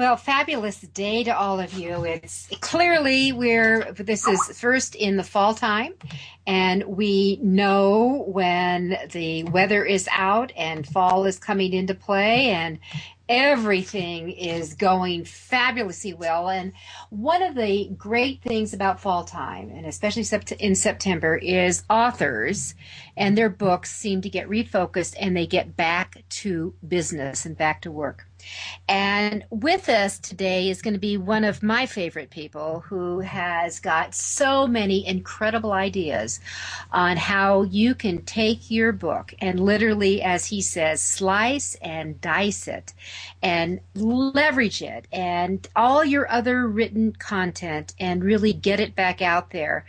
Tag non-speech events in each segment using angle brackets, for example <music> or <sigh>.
Well, fabulous day to all of you. It's clearly we're this is first in the fall time and we know when the weather is out and fall is coming into play and everything is going fabulously well. And one of the great things about fall time, and especially in September, is authors and their books seem to get refocused and they get back to business and back to work. And with us today is going to be one of my favorite people who has got so many incredible ideas on how you can take your book and literally, as he says, slice and dice it and leverage it and all your other written content and really get it back out there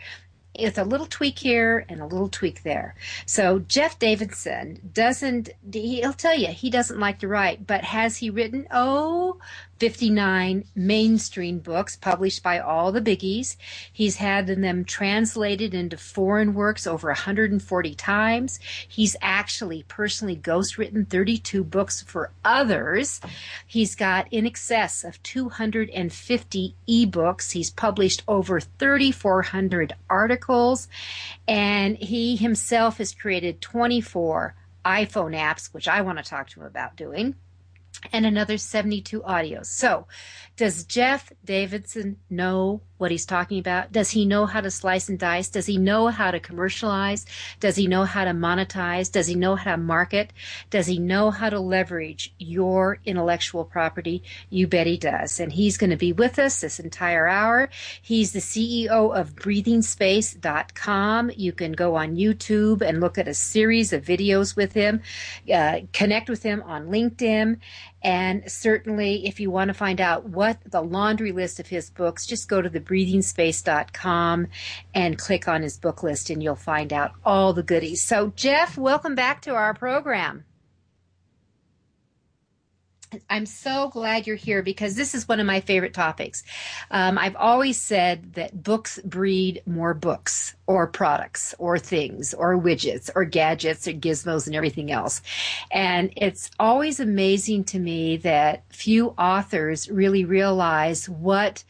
it's a little tweak here and a little tweak there. So Jeff Davidson doesn't, he'll tell you he doesn't like to write, but has he written? Oh, 59 mainstream books published by all the biggies. He's had them translated into foreign works over 140 times. He's actually personally ghostwritten 32 books for others. He's got in excess of 250 ebooks. He's published over 3,400 articles, and he himself has created 24 iPhone apps, which I want to talk to him about doing and another 72 audios. So, does Jeff Davidson know what he's talking about? Does he know how to slice and dice? Does he know how to commercialize? Does he know how to monetize? Does he know how to market? Does he know how to leverage your intellectual property? You bet he does. And he's going to be with us this entire hour. He's the CEO of breathingspace.com. You can go on YouTube and look at a series of videos with him, uh, connect with him on LinkedIn. And certainly, if you want to find out what the laundry list of his books, just go to the breathingspace.com and click on his book list and you'll find out all the goodies. So, Jeff, welcome back to our program. I'm so glad you're here because this is one of my favorite topics. Um, I've always said that books breed more books or products or things or widgets or gadgets or gizmos and everything else. And it's always amazing to me that few authors really realize what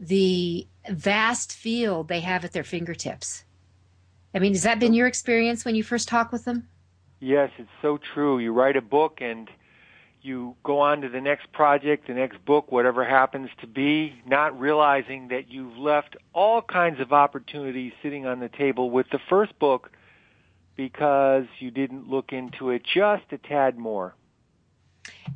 the vast field they have at their fingertips. I mean, has that been your experience when you first talk with them? Yes, it's so true. You write a book and you go on to the next project, the next book, whatever happens to be, not realizing that you've left all kinds of opportunities sitting on the table with the first book because you didn't look into it just a tad more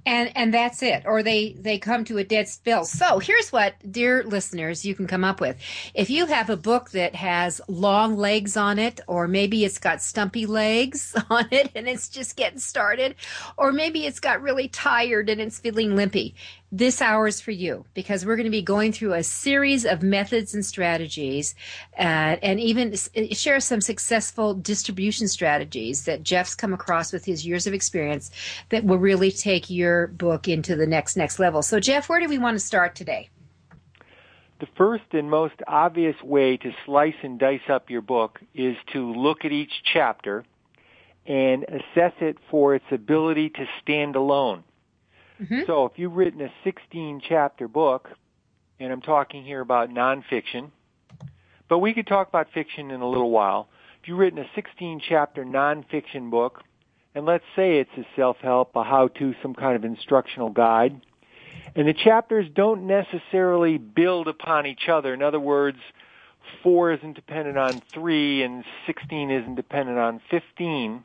and and that's it. Or they they come to a dead spill. So here's what dear listeners you can come up with. If you have a book that has long legs on it or maybe it's got stumpy legs <laughs> on it and it's just getting started or maybe it's got really tired and it's feeling limpy this hour is for you because we're going to be going through a series of methods and strategies uh, and even share some successful distribution strategies that Jeff's come across with his years of experience that will really take your book into the next next level. So Jeff, where do we want to start today? The first and most obvious way to slice and dice up your book is to look at each chapter and assess it for its ability to stand alone. Mm-hmm. So if you've written a 16 chapter book, and I'm talking here about nonfiction, but we could talk about fiction in a little while. If you've written a 16 chapter nonfiction book, and let's say it's a self-help, a how-to, some kind of instructional guide, and the chapters don't necessarily build upon each other. In other words, 4 isn't dependent on 3 and 16 isn't dependent on 15.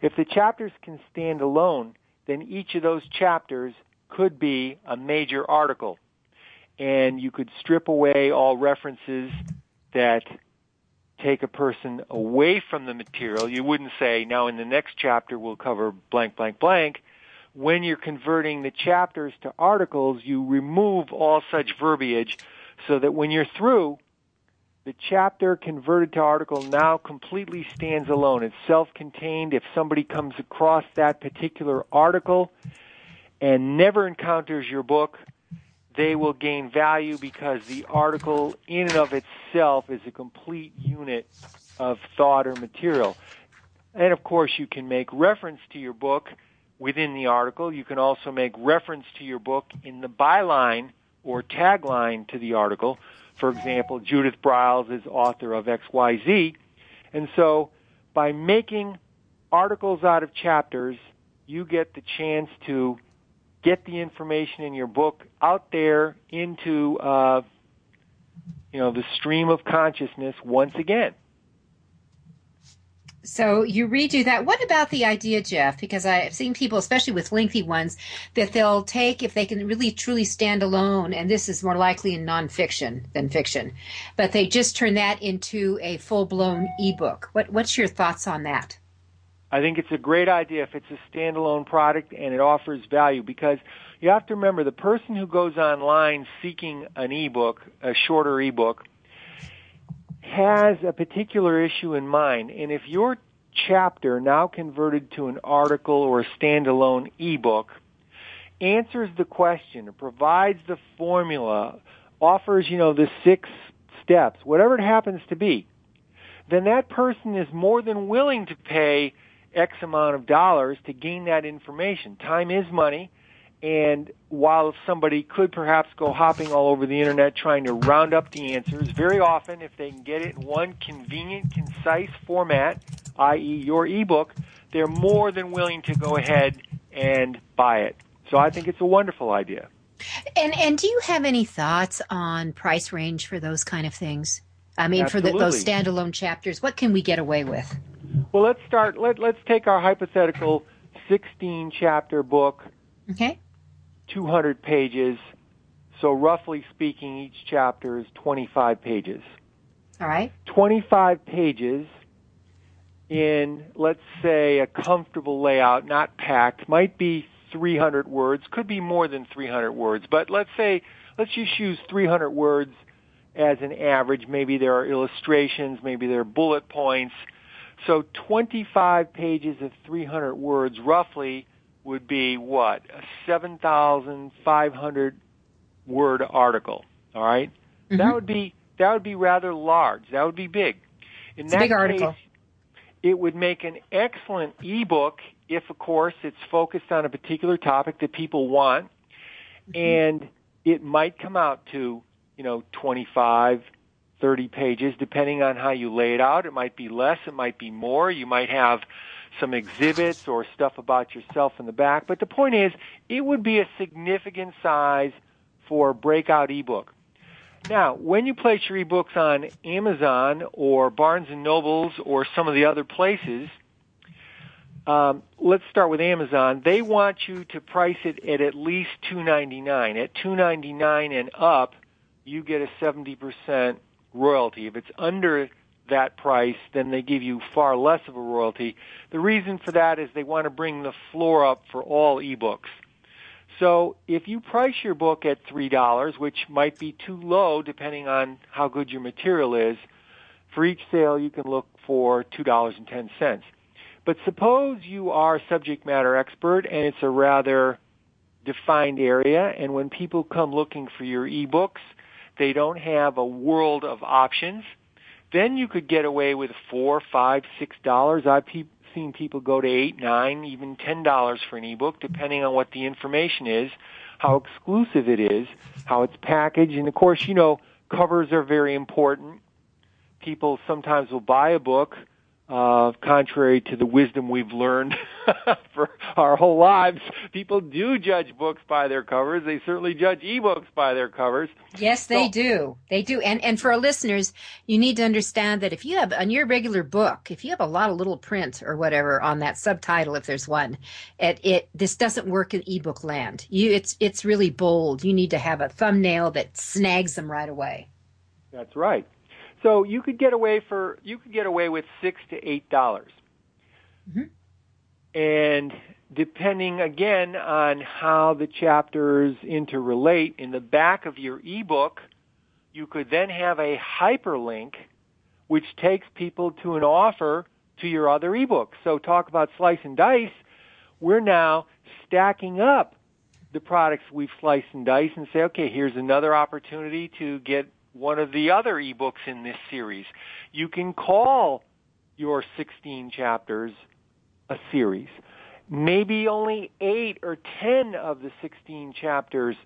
If the chapters can stand alone, then each of those chapters could be a major article. And you could strip away all references that take a person away from the material. You wouldn't say, now in the next chapter we'll cover blank, blank, blank. When you're converting the chapters to articles, you remove all such verbiage so that when you're through, the chapter converted to article now completely stands alone. It's self-contained. If somebody comes across that particular article and never encounters your book, they will gain value because the article in and of itself is a complete unit of thought or material. And of course, you can make reference to your book within the article. You can also make reference to your book in the byline or tagline to the article. For example, Judith Briles is author of XYZ. And so by making articles out of chapters, you get the chance to get the information in your book out there into uh, you know the stream of consciousness once again. So you redo that. What about the idea, Jeff? Because I've seen people, especially with lengthy ones, that they'll take if they can really truly stand alone, and this is more likely in nonfiction than fiction, but they just turn that into a full blown ebook. What, what's your thoughts on that? I think it's a great idea if it's a standalone product and it offers value because you have to remember the person who goes online seeking an ebook, a shorter ebook, has a particular issue in mind. And if your chapter now converted to an article or a standalone ebook answers the question, provides the formula, offers, you know, the six steps, whatever it happens to be, then that person is more than willing to pay X amount of dollars to gain that information. Time is money. And while somebody could perhaps go hopping all over the internet trying to round up the answers, very often if they can get it in one convenient, concise format, i.e. your ebook, they're more than willing to go ahead and buy it. So I think it's a wonderful idea. And and do you have any thoughts on price range for those kind of things? I mean, Absolutely. for the, those standalone chapters, what can we get away with? Well, let's start. Let, let's take our hypothetical 16 chapter book. Okay. 200 pages. So roughly speaking, each chapter is 25 pages. All right. 25 pages in, let's say, a comfortable layout, not packed, might be 300 words, could be more than 300 words, but let's say, let's just use 300 words as an average. Maybe there are illustrations, maybe there are bullet points. So 25 pages of 300 words roughly would be what? A 7,500 word article. All right? mm-hmm. That would be that would be rather large. That would be big. In it's that big case, article. it would make an excellent ebook if of course it's focused on a particular topic that people want mm-hmm. and it might come out to, you know, 25 30 pages depending on how you lay it out. It might be less, it might be more. You might have some exhibits or stuff about yourself in the back. But the point is, it would be a significant size for a breakout ebook. Now, when you place your ebooks on Amazon or Barnes and Nobles or some of the other places, um, let's start with Amazon. They want you to price it at at least two ninety nine. At two ninety nine and up, you get a seventy percent royalty. If it's under that price, then they give you far less of a royalty. The reason for that is they want to bring the floor up for all ebooks. So if you price your book at $3, which might be too low depending on how good your material is, for each sale you can look for $2.10. But suppose you are a subject matter expert and it's a rather defined area and when people come looking for your ebooks, they don't have a world of options. Then you could get away with four, five, six dollars. I've pe- seen people go to eight, nine, even ten dollars for an ebook, depending on what the information is, how exclusive it is, how it's packaged, and of course, you know, covers are very important. People sometimes will buy a book uh, contrary to the wisdom we've learned <laughs> for our whole lives, people do judge books by their covers. They certainly judge ebooks by their covers. Yes, they so, do. They do. And and for our listeners, you need to understand that if you have on your regular book, if you have a lot of little print or whatever on that subtitle, if there's one, it, it this doesn't work in ebook land. You it's it's really bold. You need to have a thumbnail that snags them right away. That's right. So you could get away for you could get away with six to eight dollars. Mm-hmm. And depending again on how the chapters interrelate, in the back of your ebook, you could then have a hyperlink which takes people to an offer to your other ebooks. So talk about slice and dice. We're now stacking up the products we've sliced and diced and say, okay, here's another opportunity to get one of the other ebooks in this series. You can call your 16 chapters a series. Maybe only 8 or 10 of the 16 chapters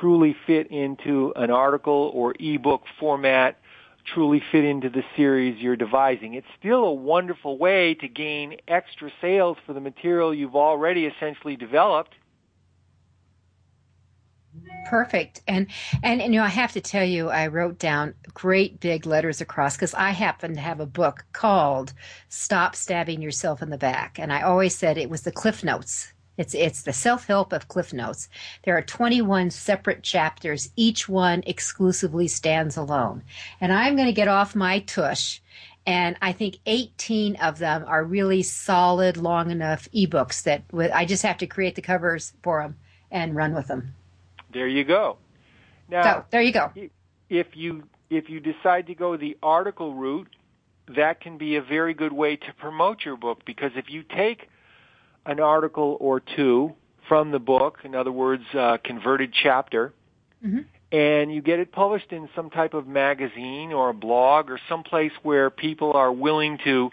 truly fit into an article or ebook format, truly fit into the series you're devising. It's still a wonderful way to gain extra sales for the material you've already essentially developed Perfect. And, and, and, you know, I have to tell you, I wrote down great big letters across because I happen to have a book called Stop Stabbing Yourself in the Back. And I always said it was the Cliff Notes. It's, it's the self-help of Cliff Notes. There are 21 separate chapters. Each one exclusively stands alone. And I'm going to get off my tush and I think 18 of them are really solid, long enough ebooks that I just have to create the covers for them and run with them. There you go. Now, so, there you go. If you if you decide to go the article route, that can be a very good way to promote your book because if you take an article or two from the book, in other words, a converted chapter, mm-hmm. and you get it published in some type of magazine or a blog or some place where people are willing to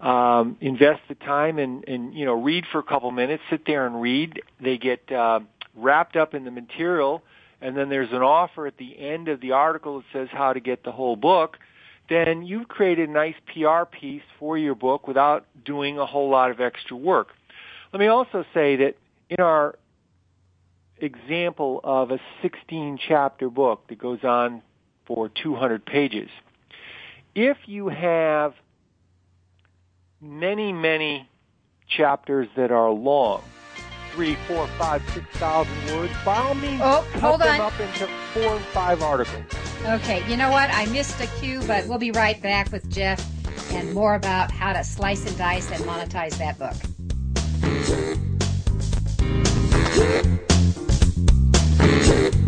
um, invest the time and, and you know read for a couple minutes, sit there and read. They get uh, wrapped up in the material, and then there's an offer at the end of the article that says how to get the whole book, then you've created a nice PR piece for your book without doing a whole lot of extra work. Let me also say that in our example of a 16 chapter book that goes on for 200 pages, if you have many, many chapters that are long, three, four, five, six thousand words, by all means, oh, cut them on. up into four and five articles. Okay, you know what? I missed a cue, but we'll be right back with Jeff and more about how to slice and dice and monetize that book. <laughs>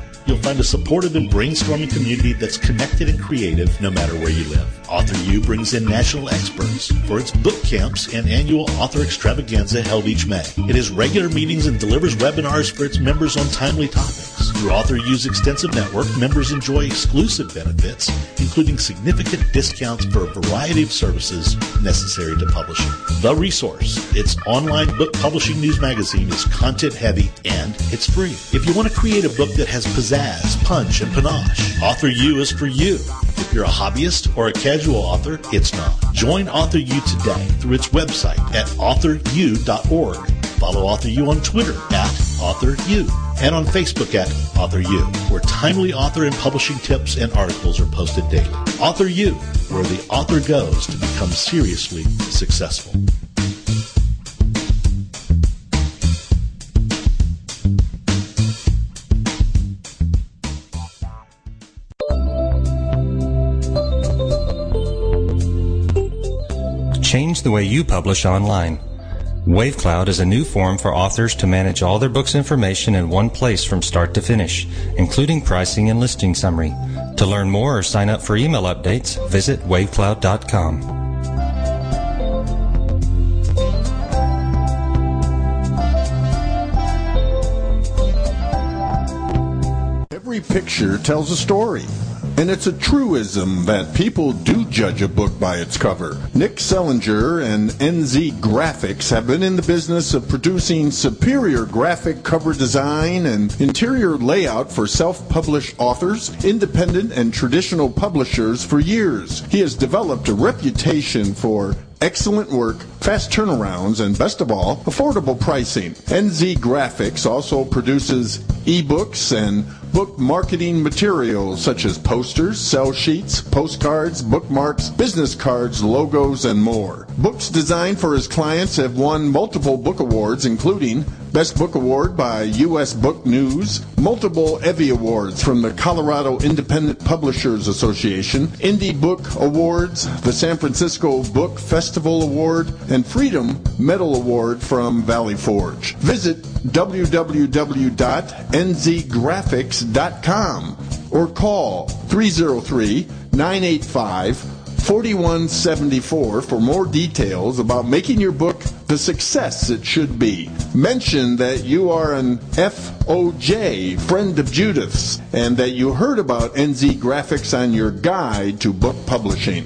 you'll find a supportive and brainstorming community that's connected and creative no matter where you live. Author U brings in national experts for its book camps and annual author extravaganza held each May. It has regular meetings and delivers webinars for its members on timely topics. Through Author U's extensive network, members enjoy exclusive benefits, including significant discounts for a variety of services necessary to publishing. The Resource, its online book publishing news magazine, is content heavy and it's free. If you want to create a book that has pizzazz, punch, and panache, Author U is for you. If you're a hobbyist or a casual author, it's not. Join Author U today through its website at authoru.org. Follow Author U on Twitter at author AuthorU and on Facebook at Author U, where timely author and publishing tips and articles are posted daily. Author U, where the author goes to become seriously successful. Change the way you publish online. WaveCloud is a new form for authors to manage all their books information in one place from start to finish, including pricing and listing summary. To learn more or sign up for email updates, visit wavecloud.com. Every picture tells a story. And it's a truism that people do judge a book by its cover. Nick Zelinger and NZ Graphics have been in the business of producing superior graphic cover design and interior layout for self-published authors, independent and traditional publishers for years. He has developed a reputation for excellent work, fast turnarounds, and best of all, affordable pricing. NZ Graphics also produces ebooks and book marketing materials such as posters, sell sheets, postcards, bookmarks, business cards, logos, and more. Books designed for his clients have won multiple book awards, including Best Book Award by U.S. Book News, multiple EVVY Awards from the Colorado Independent Publishers Association, Indie Book Awards, the San Francisco Book Festival Award, and Freedom Medal Award from Valley Forge. Visit www.nzgraphics.com or call 303 985 4174 for more details about making your book the success it should be. Mention that you are an FOJ, friend of Judith's, and that you heard about NZ Graphics on your guide to book publishing.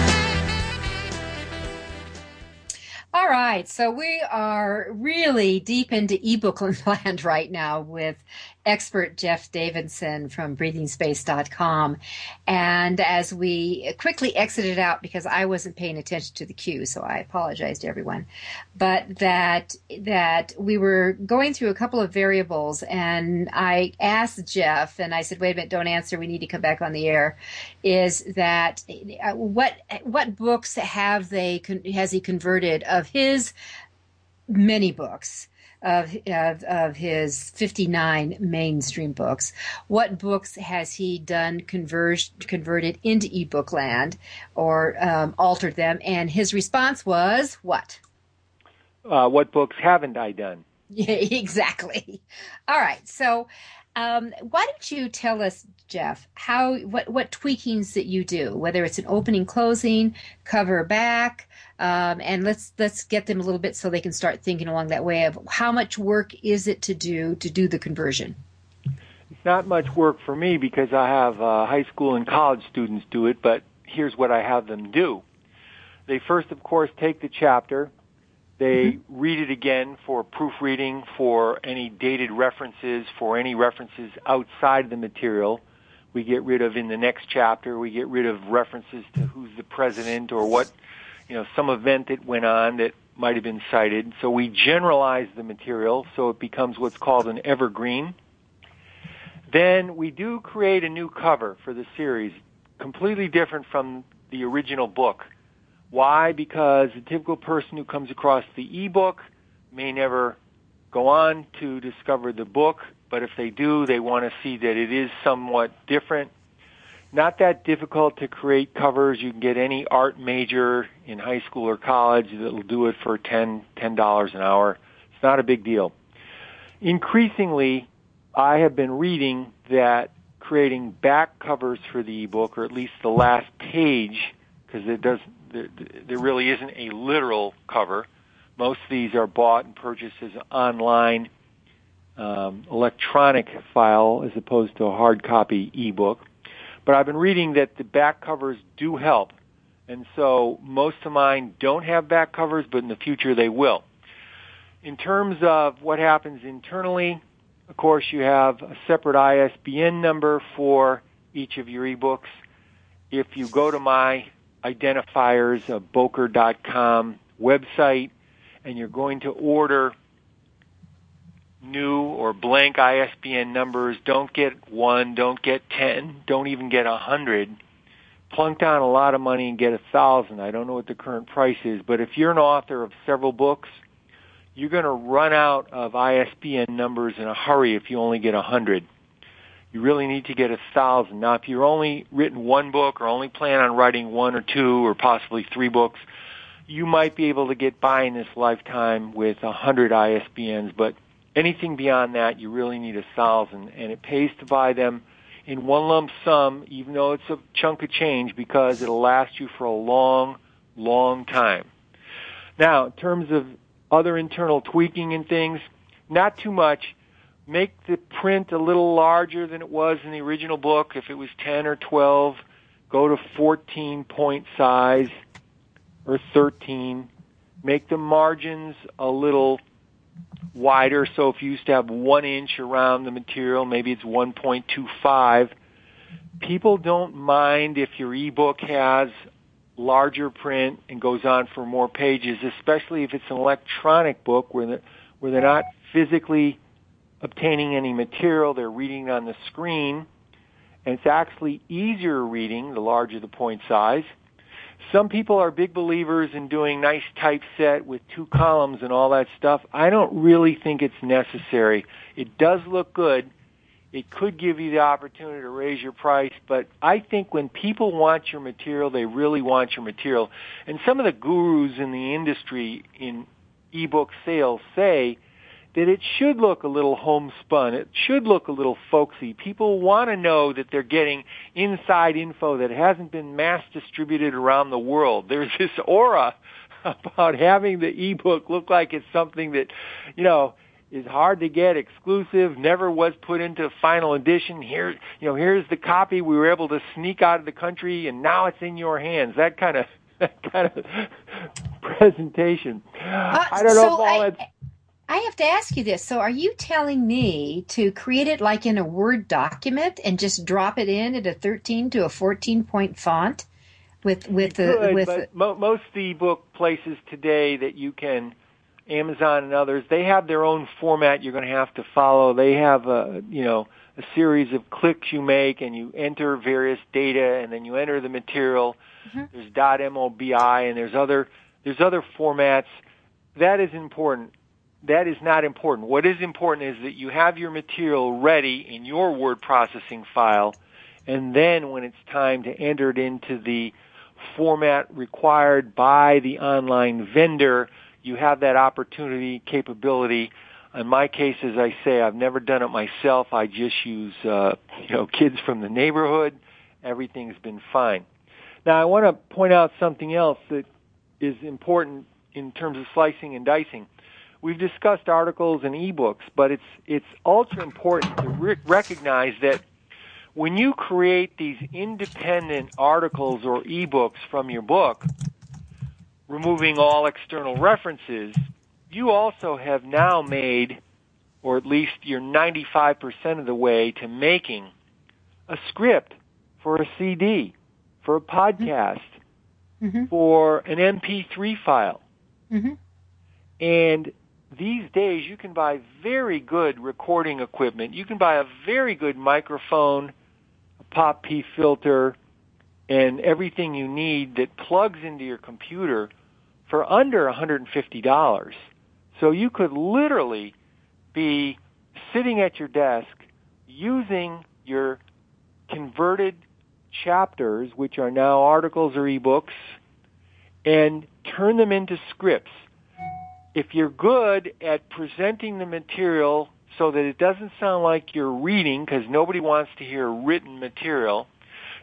Right, so we are really deep into ebook <laughs> land right now with expert Jeff Davidson from breathingspace.com. And as we quickly exited out because I wasn't paying attention to the cue, so I apologize to everyone, but that that we were going through a couple of variables and I asked Jeff and I said, "Wait a minute, don't answer. We need to come back on the air." Is that uh, what what books have they has he converted of his many books? Of, of, of his 59 mainstream books. What books has he done converged, converted into ebook land or um, altered them? And his response was what? Uh, what books haven't I done? <laughs> Yeah, exactly. All right. So, um, why don't you tell us, Jeff, how what what tweakings that you do, whether it's an opening, closing, cover back, um, and let's let's get them a little bit so they can start thinking along that way of how much work is it to do to do the conversion. It's not much work for me because I have uh, high school and college students do it, but here's what I have them do. They first, of course, take the chapter. They mm-hmm. read it again for proofreading, for any dated references, for any references outside the material. We get rid of in the next chapter. We get rid of references to who's the president or what you know, some event that went on that might have been cited. So we generalize the material so it becomes what's called an evergreen. Then we do create a new cover for the series, completely different from the original book. Why? Because the typical person who comes across the ebook may never go on to discover the book, but if they do, they want to see that it is somewhat different not that difficult to create covers. You can get any art major in high school or college that'll do it for ten ten dollars an hour. It's not a big deal. Increasingly, I have been reading that creating back covers for the ebook, or at least the last page, because it does there, there really isn't a literal cover. Most of these are bought and purchased as online um, electronic file as opposed to a hard copy ebook. But I've been reading that the back covers do help. And so most of mine don't have back covers, but in the future they will. In terms of what happens internally, of course you have a separate ISBN number for each of your ebooks. If you go to my identifiers, a Bowker.com website, and you're going to order new or blank ISBN numbers. Don't get one, don't get ten, don't even get a hundred. plunk down a lot of money and get a thousand. I don't know what the current price is, but if you're an author of several books, you're going to run out of ISBN numbers in a hurry if you only get a hundred. You really need to get a thousand. Now, if you're only written one book or only plan on writing one or two or possibly three books, you might be able to get by in this lifetime with a hundred ISBNs, but anything beyond that, you really need a thousand, and it pays to buy them in one lump sum, even though it's a chunk of change, because it'll last you for a long, long time. Now, in terms of other internal tweaking and things, not too much. Make the print a little larger than it was in the original book. If it was 10 or 12, go to 14 point size or 13. Make the margins a little wider. So if you used to have one inch around the material, maybe it's 1.25. People don't mind if your ebook has larger print and goes on for more pages, especially if it's an electronic book where they're, where they're not physically obtaining any material, they're reading on the screen, and it's actually easier reading the larger the point size. Some people are big believers in doing nice typeset with two columns and all that stuff. I don't really think it's necessary. It does look good. It could give you the opportunity to raise your price, but I think when people want your material, they really want your material. And some of the gurus in the industry in ebook sales say that it should look a little homespun. It should look a little folksy. People want to know that they're getting inside info that hasn't been mass distributed around the world. There's this aura <laughs> about having the ebook look like it's something that, you know, is hard to get, exclusive, never was put into final edition. Here, you know, here's the copy we were able to sneak out of the country and now it's in your hands. That kind of, <laughs> that kind of <laughs> presentation. Uh, I don't know so if all I, that's I have to ask you this. So, are you telling me to create it like in a Word document and just drop it in at a 13 to a 14 point font with with you the could, with the, most ebook places today that you can Amazon and others they have their own format you're going to have to follow. They have a you know a series of clicks you make and you enter various data and then you enter the material. Mm-hmm. There's .mobi and there's other there's other formats. That is important that is not important. What is important is that you have your material ready in your word processing file, and then when it's time to enter it into the format required by the online vendor, you have that opportunity, capability. In my case, as I say, I've never done it myself. I just use, uh, you know, kids from the neighborhood. Everything's been fine. Now, I want to point out something else that is important in terms of slicing and dicing we've discussed articles and ebooks, but it's it's ultra important to re- recognize that when you create these independent articles or ebooks from your book, removing all external references, you also have now made, or at least you're 95% of the way to making a script for a CD, for a podcast, mm-hmm. for an MP3 file. Mm-hmm. And these days you can buy very good recording equipment. You can buy a very good microphone, a pop P filter, and everything you need that plugs into your computer for under $150. So you could literally be sitting at your desk using your converted chapters, which are now articles or ebooks, and turn them into scripts if you're good at presenting the material so that it doesn't sound like you're reading because nobody wants to hear written material,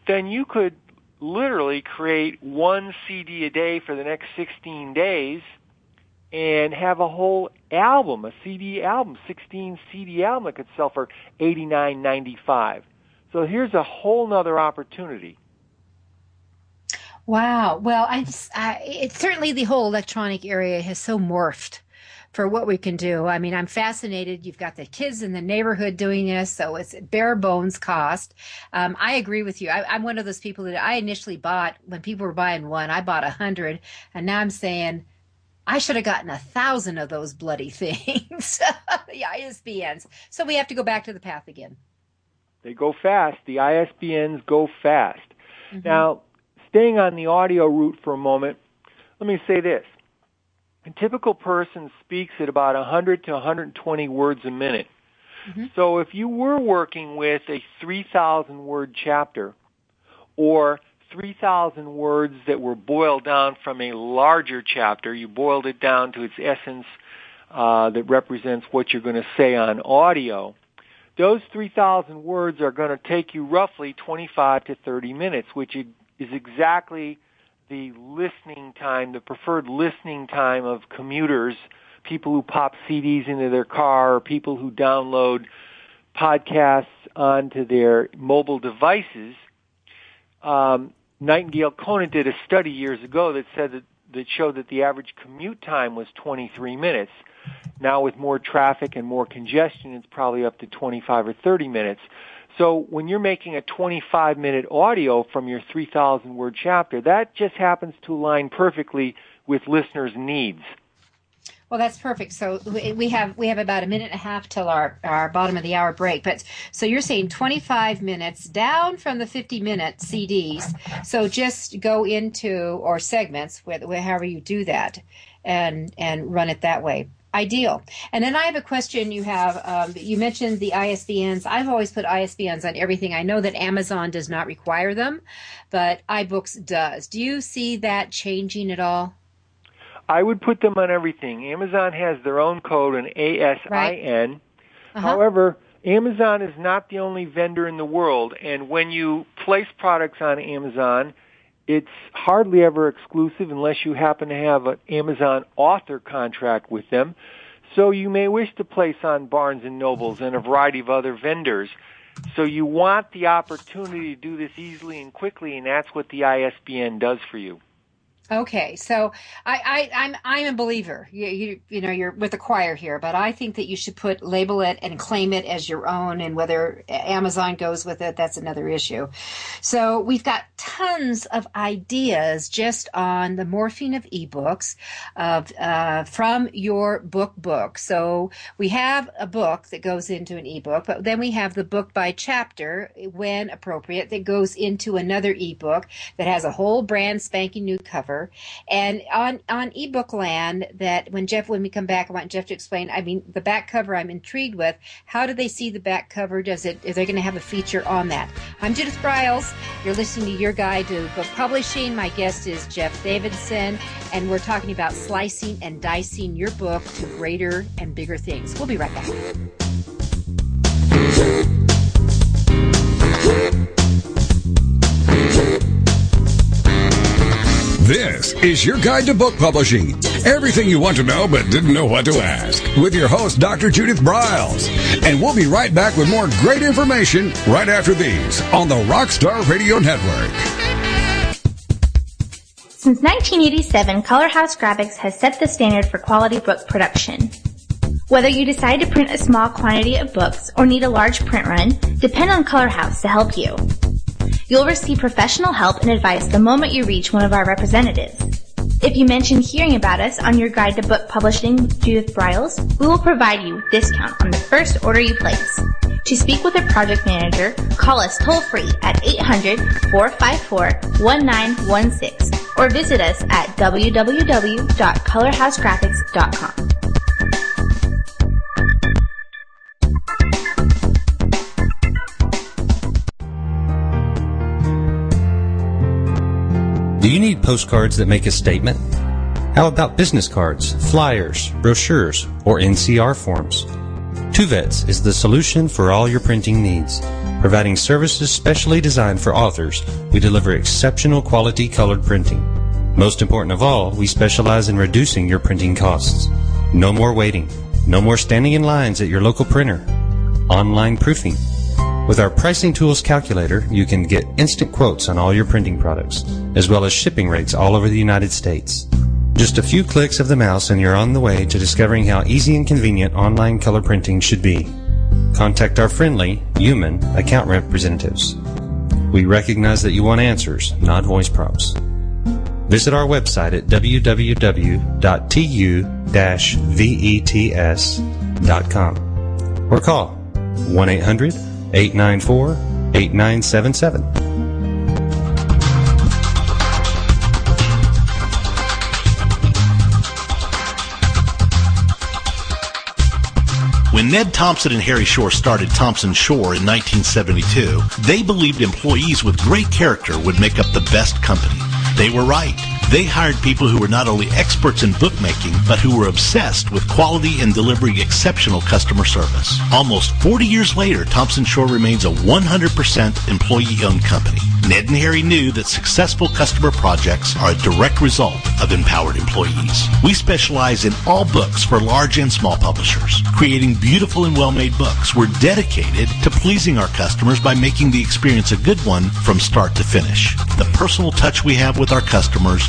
then you could literally create one CD a day for the next 16 days and have a whole album, a CD album, 16 CD album that could sell for 89.95. So here's a whole nother opportunity. Wow. Well, I, I it's certainly the whole electronic area has so morphed for what we can do. I mean, I'm fascinated. You've got the kids in the neighborhood doing this, so it's bare bones cost. Um, I agree with you. I, am one of those people that I initially bought when people were buying one. I bought a hundred, and now I'm saying I should have gotten a thousand of those bloody <laughs> things. <laughs> the ISBNs. So we have to go back to the path again. They go fast. The ISBNs go fast. Mm-hmm. Now, staying on the audio route for a moment, let me say this. A typical person speaks at about 100 to 120 words a minute. Mm-hmm. So if you were working with a 3,000 word chapter or 3,000 words that were boiled down from a larger chapter, you boiled it down to its essence uh, that represents what you're going to say on audio, those 3,000 words are going to take you roughly 25 to 30 minutes, which is exactly the listening time, the preferred listening time of commuters, people who pop CDs into their car, or people who download podcasts onto their mobile devices. Um, Nightingale Conant did a study years ago that said that, that showed that the average commute time was 23 minutes. Now with more traffic and more congestion, it's probably up to 25 or 30 minutes. So when you're making a 25 minute audio from your 3,000 word chapter, that just happens to align perfectly with listeners' needs. Well, that's perfect. So we have we have about a minute and a half till our, our bottom of the hour break. But so you're saying 25 minutes down from the 50 minute CDs. So just go into or segments, however you do that, and and run it that way ideal. And then I have a question you have. Um, you mentioned the ISBNs. I've always put ISBNs on everything. I know that Amazon does not require them, but iBooks does. Do you see that changing at all? I would put them on everything. Amazon has their own code, an ASIN. Right. Uh-huh. However, Amazon is not the only vendor in the world, and when you place products on Amazon, it's hardly ever exclusive unless you happen to have an Amazon author contract with them. So you may wish to place on Barnes and Nobles and a variety of other vendors. So you want the opportunity to do this easily and quickly, and that's what the ISBN does for you. Okay, so I, I, I'm I'm a believer. You, you you know you're with the choir here, but I think that you should put label it and claim it as your own, and whether Amazon goes with it, that's another issue. So we've got tons of ideas just on the morphing of ebooks, of uh, from your book book. So we have a book that goes into an ebook, but then we have the book by chapter, when appropriate, that goes into another ebook that has a whole brand spanking new cover and on on ebook land, that when Jeff, when we come back, I want Jeff to explain. I mean, the back cover, I'm intrigued with. How do they see the back cover? Does it? Are they going to have a feature on that? I'm Judith Briles. You're listening to Your Guide to Book Publishing. My guest is Jeff Davidson, and we're talking about slicing and dicing your book to greater and bigger things. We'll be right back. <laughs> This is your guide to book publishing. Everything you want to know but didn't know what to ask. With your host, Dr. Judith Briles. And we'll be right back with more great information right after these on the Rockstar Radio Network. Since 1987, Color House Graphics has set the standard for quality book production. Whether you decide to print a small quantity of books or need a large print run, depend on Color House to help you. You'll receive professional help and advice the moment you reach one of our representatives. If you mention hearing about us on your guide to book publishing Judith Briles, we will provide you with discount on the first order you place. To speak with a project manager, call us toll free at 800-454-1916 or visit us at www.colorhousegraphics.com. Do you need postcards that make a statement? How about business cards, flyers, brochures, or NCR forms? Tuvets is the solution for all your printing needs. Providing services specially designed for authors, we deliver exceptional quality colored printing. Most important of all, we specialize in reducing your printing costs. No more waiting. No more standing in lines at your local printer. Online proofing with our pricing tools calculator, you can get instant quotes on all your printing products, as well as shipping rates all over the United States. Just a few clicks of the mouse and you're on the way to discovering how easy and convenient online color printing should be. Contact our friendly, human account representatives. We recognize that you want answers, not voice prompts. Visit our website at www.tu-vets.com or call 1 800 894 8977. When Ned Thomson and Harry Shore started Thomson Shore in 1972, they believed employees with great character would make up the best company. They were right. They hired people who were not only experts in bookmaking, but who were obsessed with quality and delivering exceptional customer service. Almost 40 years later, Thomson Shore remains a 100% employee-owned company. Ned and Harry knew that successful customer projects are a direct result of empowered employees. We specialize in all books for large and small publishers. Creating beautiful and well-made books, we're dedicated to pleasing our customers by making the experience a good one from start to finish. The personal touch we have with our customers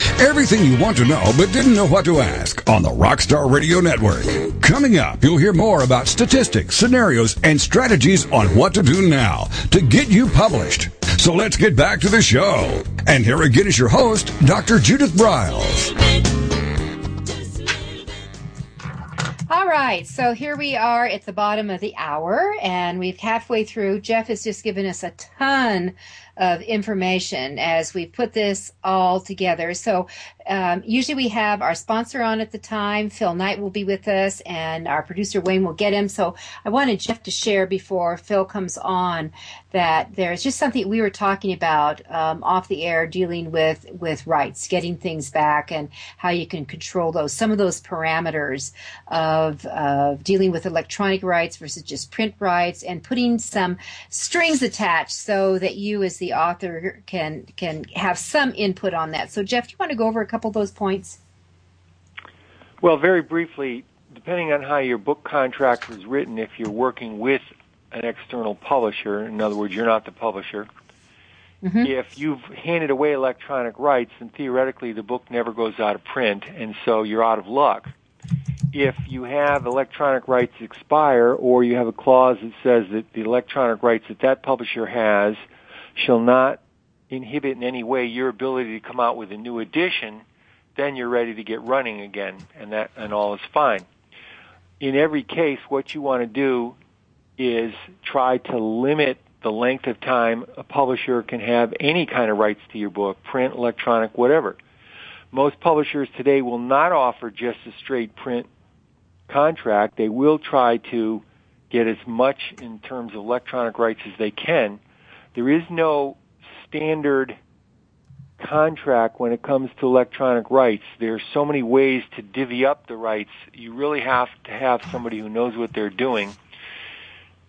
Everything you want to know but didn't know what to ask on the Rockstar Radio Network. Coming up, you'll hear more about statistics, scenarios, and strategies on what to do now to get you published. So let's get back to the show. And here again is your host, Dr. Judith Briles. All right, so here we are at the bottom of the hour, and we've halfway through. Jeff has just given us a ton of information as we put this all together. So um, usually we have our sponsor on at the time. Phil Knight will be with us, and our producer Wayne will get him. So I wanted Jeff to share before Phil comes on that there's just something we were talking about um, off the air, dealing with with rights, getting things back, and how you can control those. Some of those parameters of of dealing with electronic rights versus just print rights, and putting some strings attached so that you, as the author, can can have some input on that. So, Jeff, do you want to go over a couple of those points? Well, very briefly, depending on how your book contract was written, if you're working with an external publisher, in other words, you're not the publisher, mm-hmm. if you've handed away electronic rights, then theoretically the book never goes out of print, and so you're out of luck. If you have electronic rights expire, or you have a clause that says that the electronic rights that that publisher has shall not inhibit in any way your ability to come out with a new edition, then you're ready to get running again, and that and all is fine. In every case, what you want to do is try to limit the length of time a publisher can have any kind of rights to your book, print, electronic, whatever. Most publishers today will not offer just a straight print contract. They will try to get as much in terms of electronic rights as they can. There is no standard contract when it comes to electronic rights. There are so many ways to divvy up the rights. You really have to have somebody who knows what they're doing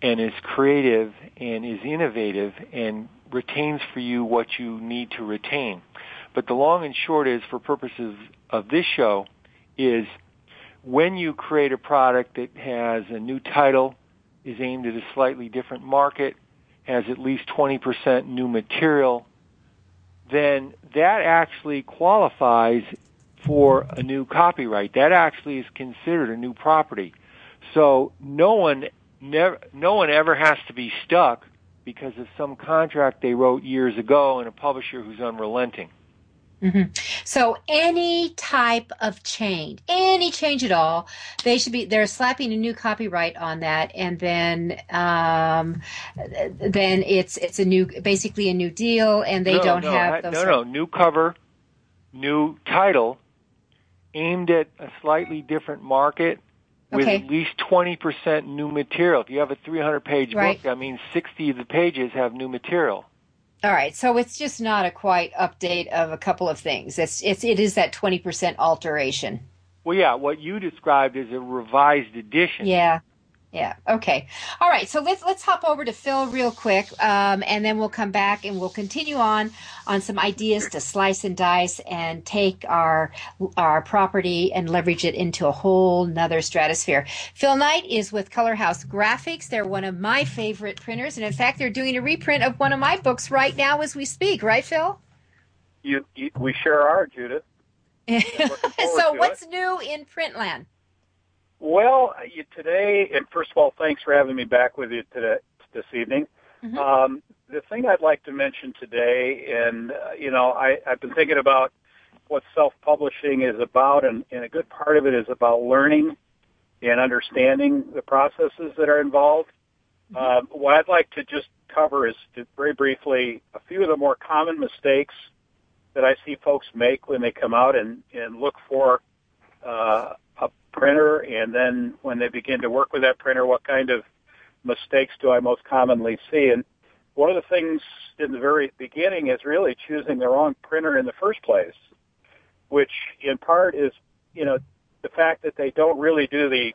and is creative and is innovative and retains for you what you need to retain. But the long and short is, for purposes of this show, is when you create a product that has a new title, is aimed at a slightly different market, has at least 20% new material, then that actually qualifies for a new copyright. That actually is considered a new property. So no one never, no one ever has to be stuck because of some contract they wrote years ago and a publisher who's unrelenting. Mm-hmm. So any type of change, any change at all, they should be they're slapping a new copyright on that, and then um, then it's it's a new basically a new deal, and they no, don't no, have those. No, no, new cover, new title, aimed at a slightly different market. With okay. at least 20% new material. If you have a 300 page right. book, that means 60 of the pages have new material. All right, so it's just not a quite update of a couple of things. It's it's it is that twenty percent alteration. Well, yeah, what you described is a revised edition. Yeah. Yeah. Okay. All right. So let's let's hop over to Phil real quick, um, and then we'll come back and we'll continue on on some ideas to slice and dice and take our our property and leverage it into a whole nother stratosphere. Phil Knight is with Color House Graphics. They're one of my favorite printers, and in fact, they're doing a reprint of one of my books right now as we speak. Right, Phil? You, you we sure are, Judith. <laughs> so, what's it. new in Printland? Well, you, today, and first of all, thanks for having me back with you today, this evening. Mm-hmm. Um, the thing I'd like to mention today, and uh, you know, I, I've been thinking about what self-publishing is about, and, and a good part of it is about learning and understanding the processes that are involved. Mm-hmm. Uh, what I'd like to just cover is to very briefly a few of the more common mistakes that I see folks make when they come out and, and look for uh, printer, and then when they begin to work with that printer, what kind of mistakes do I most commonly see? And one of the things in the very beginning is really choosing the wrong printer in the first place, which in part is, you know, the fact that they don't really do the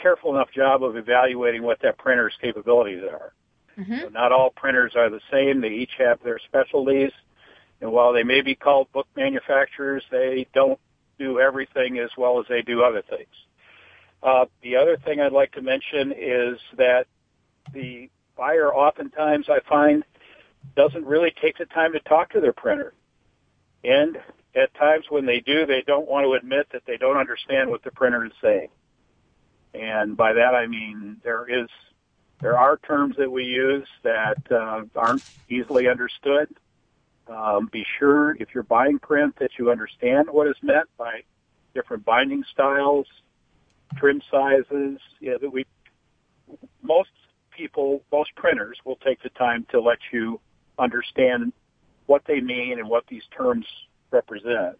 careful enough job of evaluating what that printer's capabilities are. Mm-hmm. So not all printers are the same. They each have their specialties. And while they may be called book manufacturers, they don't do everything as well as they do other things. Uh, the other thing I'd like to mention is that the buyer oftentimes I find doesn't really take the time to talk to their printer. And at times when they do, they don't want to admit that they don't understand what the printer is saying. And by that I mean there is, there are terms that we use that uh, aren't easily understood. Um, be sure if you're buying print that you understand what is meant by different binding styles, trim sizes. Yeah, that we most people, most printers will take the time to let you understand what they mean and what these terms represent.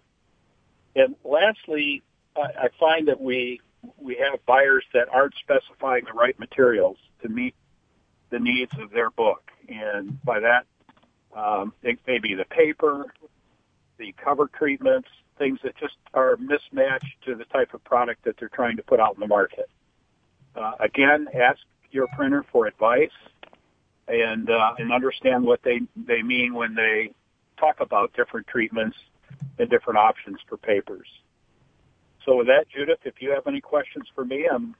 And lastly, I, I find that we we have buyers that aren't specifying the right materials to meet the needs of their book, and by that um, it may be the paper, the cover treatments, things that just are mismatched to the type of product that they're trying to put out in the market. Uh, again, ask your printer for advice and uh, and understand what they they mean when they talk about different treatments and different options for papers. So with that, Judith, if you have any questions for me, I'm,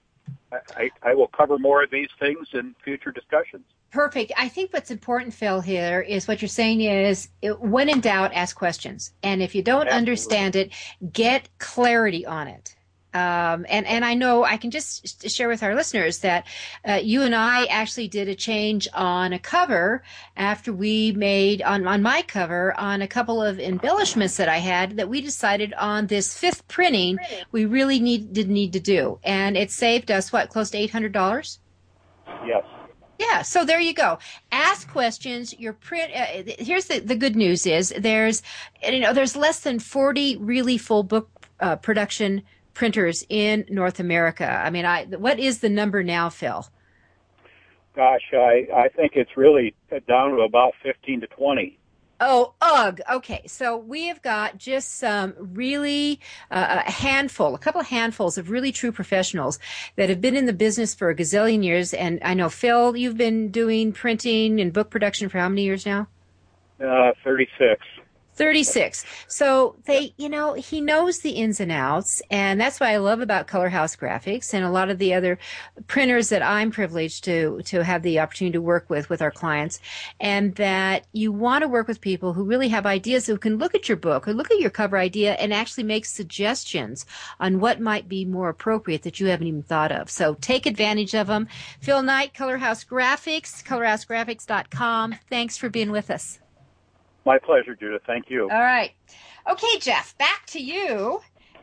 I, I will cover more of these things in future discussions. Perfect. I think what's important, Phil, here is what you're saying is when in doubt, ask questions. And if you don't Absolutely. understand it, get clarity on it. Um, and and I know I can just share with our listeners that uh, you and I actually did a change on a cover after we made on on my cover on a couple of embellishments that I had that we decided on this fifth printing we really need did need to do, and it saved us what close to eight hundred dollars. Yeah, so there you go. Ask questions. Your print. Uh, here's the the good news is there's you know there's less than forty really full book uh, production printers in North America. I mean, I what is the number now, Phil? Gosh, I I think it's really down to about fifteen to twenty. Oh, ugh. Okay, so we have got just some really uh, a handful, a couple of handfuls of really true professionals that have been in the business for a gazillion years. And I know Phil, you've been doing printing and book production for how many years now? Uh, thirty-six. 36. So they, you know, he knows the ins and outs. And that's what I love about Color House Graphics and a lot of the other printers that I'm privileged to, to have the opportunity to work with, with our clients. And that you want to work with people who really have ideas who can look at your book or look at your cover idea and actually make suggestions on what might be more appropriate that you haven't even thought of. So take advantage of them. Phil Knight, Color House Graphics, colorhousegraphics.com. Thanks for being with us. My pleasure, Judith. Thank you. All right. Okay, Jeff, back to you.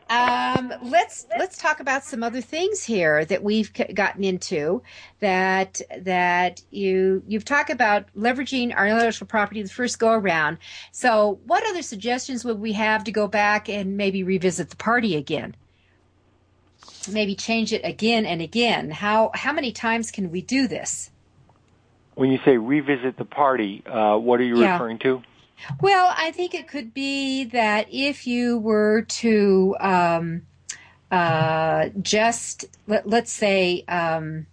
Um, let's let's talk about some other things here that we've gotten into that that you you've talked about leveraging our intellectual property the first go around. So, what other suggestions would we have to go back and maybe revisit the party again? Maybe change it again and again. How how many times can we do this? When you say revisit the party, uh, what are you yeah. referring to? Well, I think it could be that if you were to, um, uh, just let, us say um,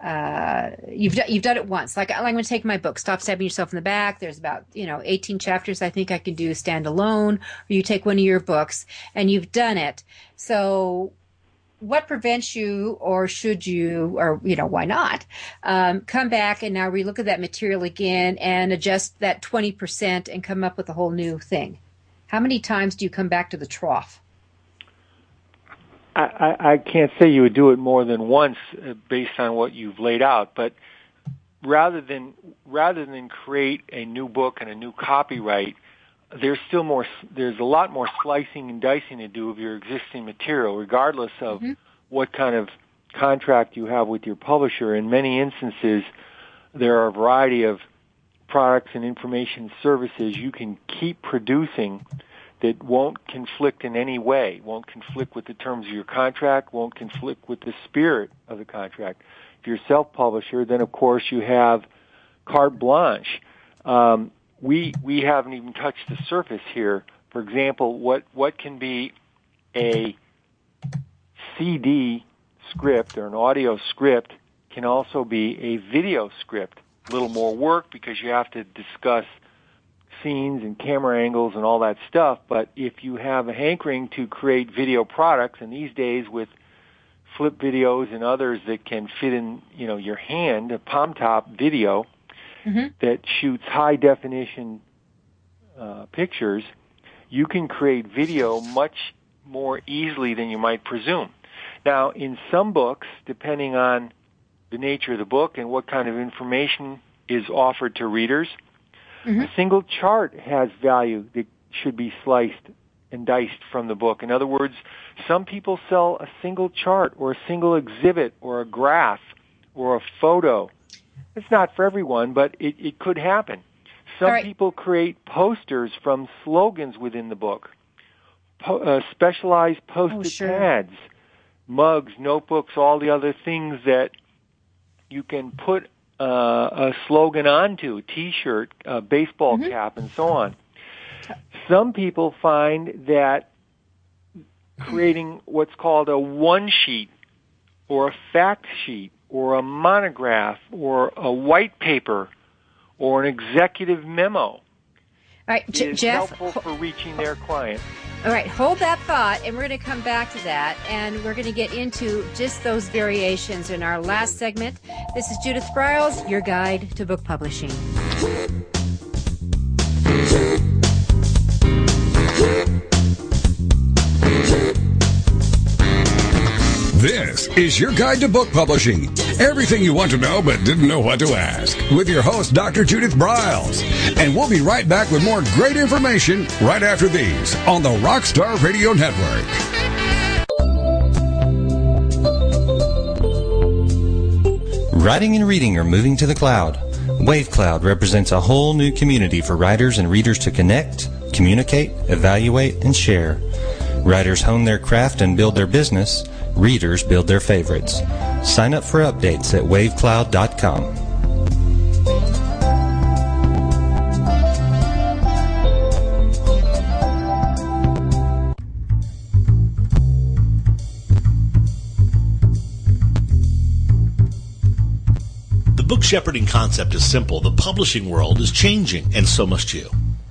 uh, you've you've done it once. Like, I'm going to take my book, Stop Stabbing Yourself in the Back. There's about you know 18 chapters. I think I can do standalone. Or you take one of your books and you've done it. So, what prevents you, or should you, or you know why not, um, come back and now relook at that material again and adjust that 20% and come up with a whole new thing? How many times do you come back to the trough? I, I can't say you would do it more than once uh, based on what you've laid out, but rather than rather than create a new book and a new copyright, there's still more. There's a lot more slicing and dicing to do of your existing material, regardless of mm-hmm. what kind of contract you have with your publisher. In many instances, there are a variety of products and information services you can keep producing that won't conflict in any way, won't conflict with the terms of your contract, won't conflict with the spirit of the contract. If you're a self-publisher, then of course you have carte blanche. Um, we we haven't even touched the surface here. For example, what what can be a CD script or an audio script can also be a video script. A little more work because you have to discuss scenes and camera angles and all that stuff. But if you have a hankering to create video products, and these days with flip videos and others that can fit in, you know, your hand, a palm top video mm-hmm. that shoots high definition uh, pictures, you can create video much more easily than you might presume. Now, in some books, depending on the nature of the book and what kind of information is offered to readers, Mm-hmm. A single chart has value that should be sliced and diced from the book. In other words, some people sell a single chart or a single exhibit or a graph or a photo. It's not for everyone, but it, it could happen. Some right. people create posters from slogans within the book, po- uh, specialized post-it oh, sure. pads, mugs, notebooks, all the other things that you can put uh, a slogan onto, a T-shirt, a baseball mm-hmm. cap, and so on. Some people find that creating what's called a one sheet or a fact sheet or a monograph or a white paper or an executive memo All right, J- is Jeff, helpful for reaching their client. All right, hold that thought, and we're going to come back to that, and we're going to get into just those variations in our last segment. This is Judith Briles, your guide to book publishing. This is your guide to book publishing. Everything you want to know but didn't know what to ask. With your host, Dr. Judith Briles. And we'll be right back with more great information right after these on the Rockstar Radio Network. Writing and reading are moving to the cloud. WaveCloud represents a whole new community for writers and readers to connect, communicate, evaluate, and share. Writers hone their craft and build their business readers build their favorites. Sign up for updates at wavecloud.com. The book shepherding concept is simple. The publishing world is changing, and so must you.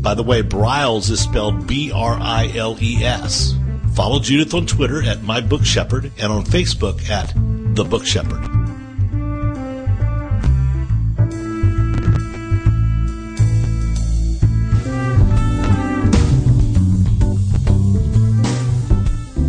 By the way, Briles is spelled B-R-I-L-E-S. Follow Judith on Twitter at My Book Shepherd and on Facebook at The Book Shepherd.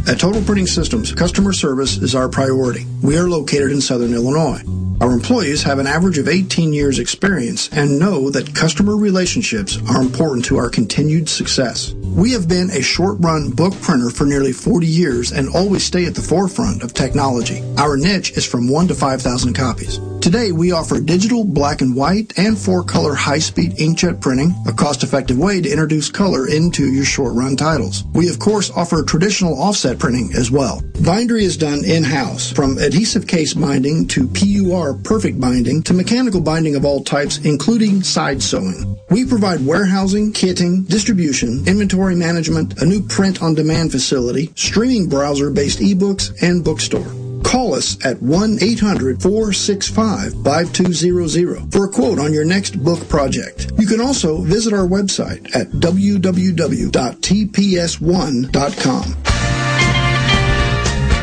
At Total Printing Systems, customer service is our priority. We are located in Southern Illinois. Our employees have an average of 18 years experience and know that customer relationships are important to our continued success. We have been a short run book printer for nearly 40 years and always stay at the forefront of technology. Our niche is from 1 to 5,000 copies. Today we offer digital, black and white, and four color high speed inkjet printing, a cost effective way to introduce color into your short run titles. We of course offer traditional offset printing as well. Bindery is done in house, from adhesive case binding to PUR perfect binding to mechanical binding of all types, including side sewing. We provide warehousing, kitting, distribution, inventory management, a new print on demand facility, streaming browser based ebooks, and bookstore. Call us at 1-800-465-5200 for a quote on your next book project. You can also visit our website at www.tps1.com.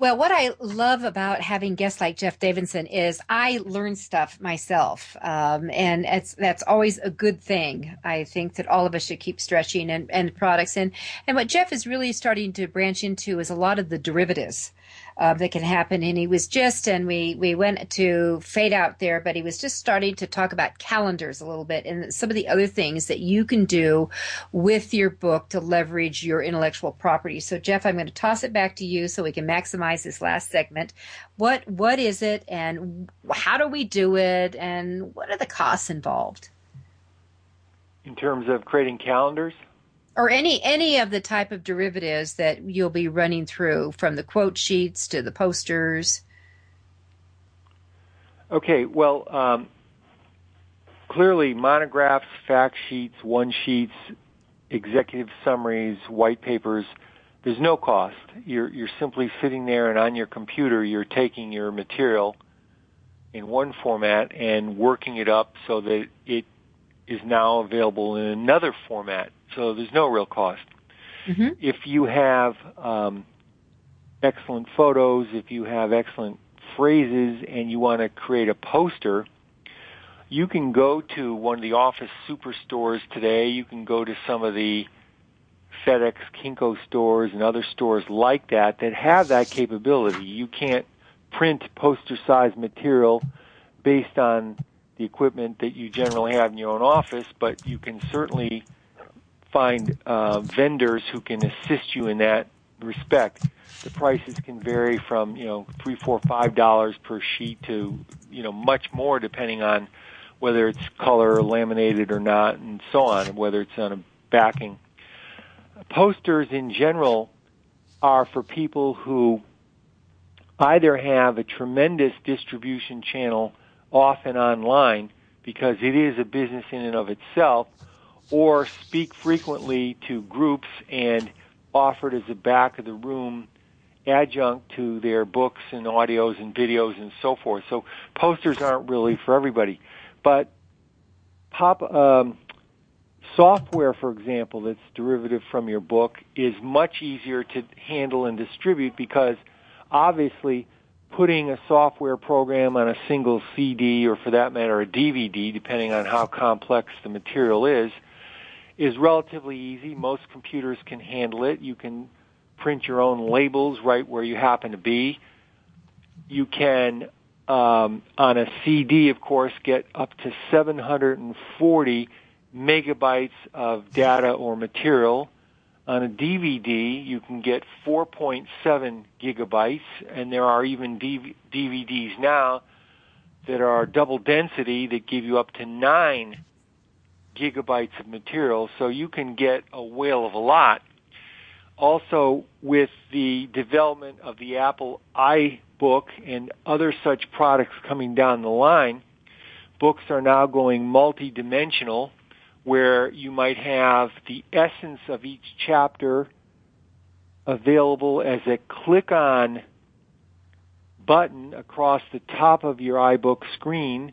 Well, what I love about having guests like Jeff Davidson is I learn stuff myself, um, and it's that's always a good thing. I think that all of us should keep stretching and, and products, and and what Jeff is really starting to branch into is a lot of the derivatives uh, that can happen. And he was just, and we, we went to fade out there, but he was just starting to talk about calendars a little bit and some of the other things that you can do with your book to leverage your intellectual property. So Jeff, I'm going to toss it back to you so we can maximize this last segment. What, what is it and how do we do it and what are the costs involved? In terms of creating calendars? Or any any of the type of derivatives that you'll be running through from the quote sheets to the posters? Okay well um, clearly monographs fact sheets one sheets executive summaries white papers there's no cost. You're you're simply sitting there and on your computer you're taking your material in one format and working it up so that it is now available in another format so there's no real cost. Mm-hmm. If you have um, excellent photos, if you have excellent phrases, and you want to create a poster, you can go to one of the office superstores today. You can go to some of the FedEx, Kinko stores, and other stores like that that have that capability. You can't print poster-sized material based on the equipment that you generally have in your own office, but you can certainly find uh, vendors who can assist you in that respect. The prices can vary from you know three, four, five dollars per sheet to you know much more depending on whether it's color laminated or not, and so on, whether it's on a backing. Posters in general are for people who either have a tremendous distribution channel often online because it is a business in and of itself, or speak frequently to groups and offer it as a back of the room adjunct to their books and audios and videos and so forth. So posters aren't really for everybody. But pop um, software, for example, that's derivative from your book is much easier to handle and distribute because obviously putting a software program on a single CD or for that matter a DVD, depending on how complex the material is, is relatively easy. Most computers can handle it. You can print your own labels right where you happen to be. You can, um, on a CD, of course, get up to 740 megabytes of data or material. On a DVD, you can get 4.7 gigabytes, and there are even DVDs now that are double density that give you up to 9 gigabytes of material, so you can get a whale of a lot. Also, with the development of the Apple iBook and other such products coming down the line, books are now going multi-dimensional where you might have the essence of each chapter available as a click-on button across the top of your iBook screen.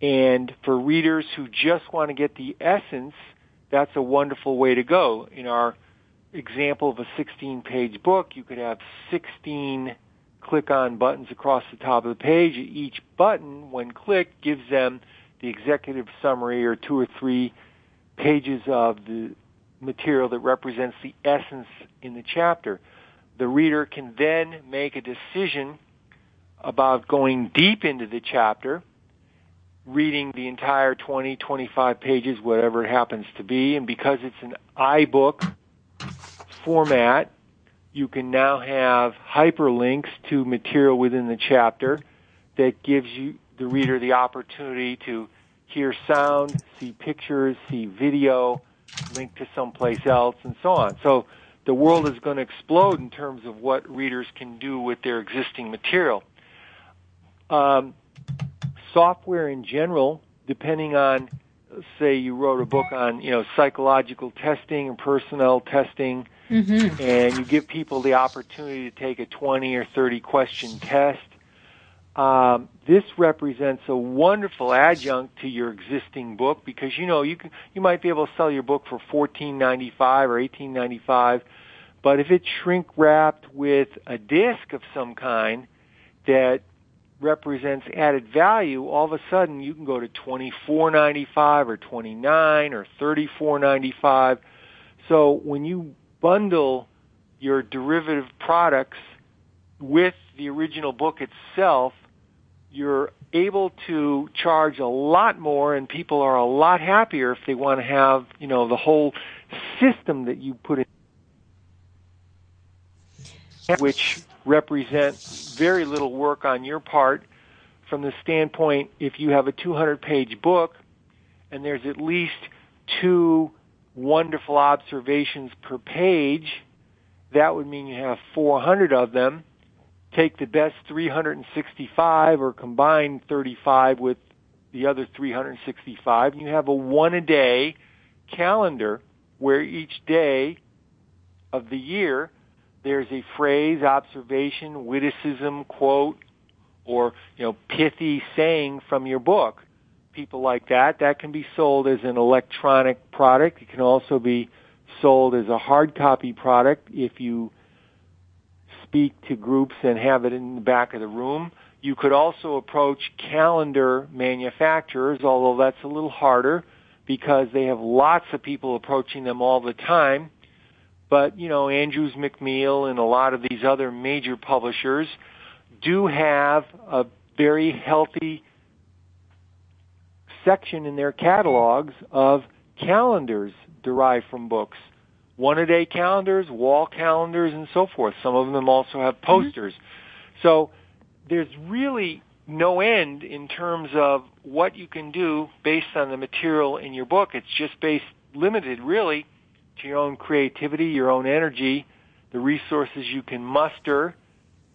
And for readers who just want to get the essence, that's a wonderful way to go. In our example of a 16 page book, you could have 16 click on buttons across the top of the page. Each button, when clicked, gives them the executive summary or two or three pages of the material that represents the essence in the chapter. The reader can then make a decision about going deep into the chapter, reading the entire 20, 25 pages, whatever it happens to be, and because it's an iBook format, you can now have hyperlinks to material within the chapter that gives you the reader the opportunity to hear sound, see pictures, see video, link to someplace else, and so on. So the world is going to explode in terms of what readers can do with their existing material. Um, software in general, depending on, say, you wrote a book on, you know, psychological testing and personnel testing, mm-hmm. and you give people the opportunity to take a 20 or 30 question test. Um, this represents a wonderful adjunct to your existing book because you know you can you might be able to sell your book for fourteen ninety five or eighteen ninety five, but if it's shrink wrapped with a disc of some kind that represents added value, all of a sudden you can go to twenty four ninety five or twenty nine or thirty four ninety five. So when you bundle your derivative products with the original book itself, you're able to charge a lot more and people are a lot happier if they want to have, you know, the whole system that you put in which represent very little work on your part from the standpoint if you have a 200 page book and there's at least two wonderful observations per page, that would mean you have 400 of them. Take the best 365 or combine 35 with the other 365 and you have a one a day calendar where each day of the year there's a phrase, observation, witticism, quote, or you know, pithy saying from your book. People like that. That can be sold as an electronic product. It can also be sold as a hard copy product if you speak to groups and have it in the back of the room. You could also approach calendar manufacturers, although that's a little harder because they have lots of people approaching them all the time but, you know, Andrews McMeel and a lot of these other major publishers do have a very healthy section in their catalogs of calendars derived from books. One a day calendars, wall calendars, and so forth. Some of them also have mm-hmm. posters. Mm-hmm. So there's really no end in terms of what you can do based on the material in your book. It's just based limited really to your own creativity, your own energy, the resources you can muster,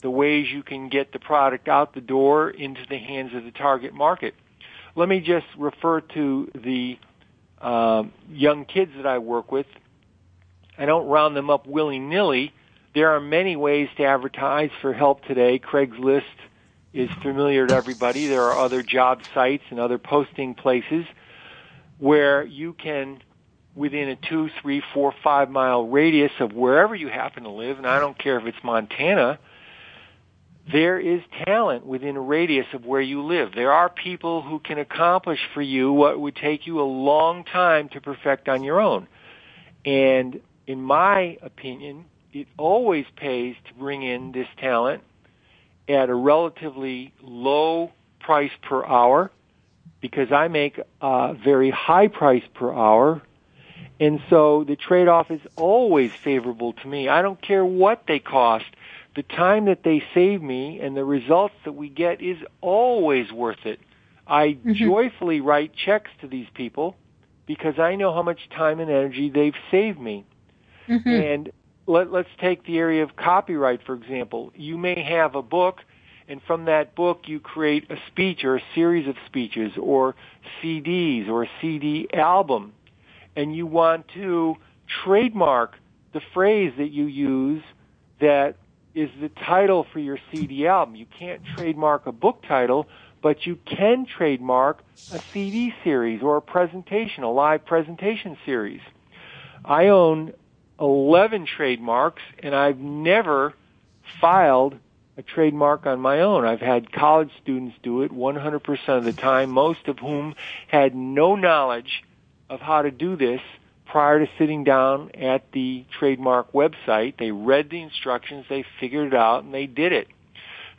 the ways you can get the product out the door into the hands of the target market. Let me just refer to the uh, young kids that I work with. I don't round them up willy-nilly. There are many ways to advertise for help today. Craigslist is familiar to everybody. There are other job sites and other posting places where you can within a two, three, four, five mile radius of wherever you happen to live, and I don't care if it's Montana, there is talent within a radius of where you live. There are people who can accomplish for you what would take you a long time to perfect on your own. And in my opinion, it always pays to bring in this talent at a relatively low price per hour because I make a very high price per hour and so the trade-off is always favorable to me. I don't care what they cost. The time that they save me and the results that we get is always worth it. I mm-hmm. joyfully write checks to these people because I know how much time and energy they've saved me. Mm-hmm. And let, let's take the area of copyright, for example. You may have a book And from that book, you create a speech or a series of speeches or CDs or a CD album. And you want to trademark the phrase that you use that is the title for your CD album. You can't trademark a book title, but you can trademark a CD series or a presentation, a live presentation series. I own 11 trademarks and I've never filed a trademark on my own. I've had college students do it 100% of the time, most of whom had no knowledge of how to do this prior to sitting down at the trademark website. They read the instructions, they figured it out, and they did it.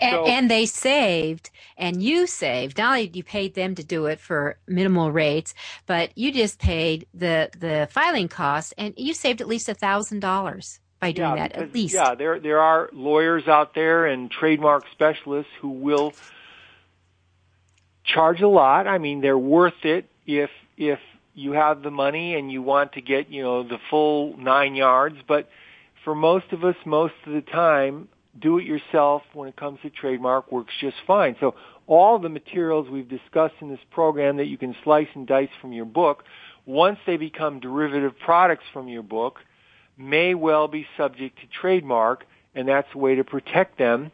And, so, and, they saved, and you saved. Not only you paid them to do it for minimal rates, but you just paid the the filing costs, and you saved at least a thousand dollars by doing yeah, that. Because, at least, yeah. There there are lawyers out there and trademark specialists who will charge a lot. I mean, they're worth it if if you have the money and you want to get you know the full nine yards. But for most of us, most of the time, do it yourself when it comes to trademark works just fine. So all the materials we've discussed in this program that you can slice and dice from your book, once they become derivative products from your book, may well be subject to trademark, and that's a way to protect them.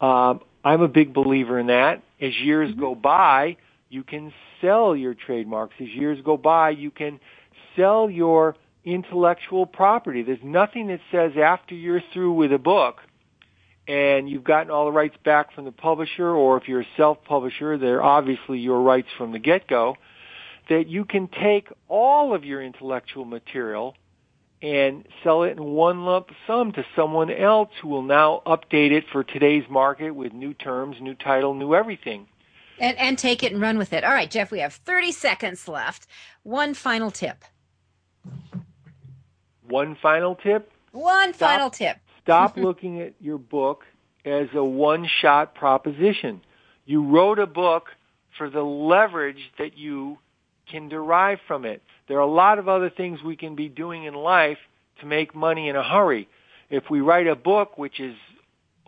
Um, I'm a big believer in that. As years mm-hmm. go by, you can sell your trademarks. As years go by, you can sell your intellectual property. There's nothing that says after you're through with a book and you've gotten all the rights back from the publisher, or if you're a self-publisher, they're obviously your rights from the get-go, that you can take all of your intellectual material and sell it in one lump sum to someone else who will now update it for today's market with new terms, new title, new everything. And, and take it and run with it. All right, Jeff, we have 30 seconds left. One final tip. One final tip? One Stop. final tip Stop mm-hmm. looking at your book as a one-shot proposition. You wrote a book for the leverage that you can derive from it. There are a lot of other things we can be doing in life to make money in a hurry. If we write a book, which is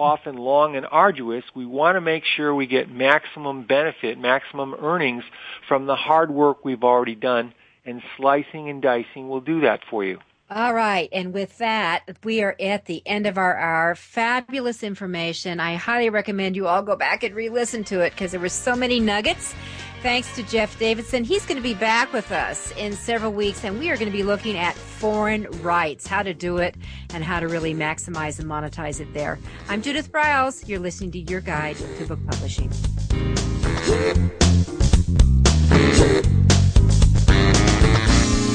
often long and arduous, we want to make sure we get maximum benefit, maximum earnings from the hard work we've already done, and slicing and dicing will do that for you. All right. And with that, we are at the end of our hour. Fabulous information. I highly recommend you all go back and re listen to it because there were so many nuggets. Thanks to Jeff Davidson. He's going to be back with us in several weeks, and we are going to be looking at foreign rights, how to do it, and how to really maximize and monetize it there. I'm Judith Briles. You're listening to Your Guide to Book Publishing.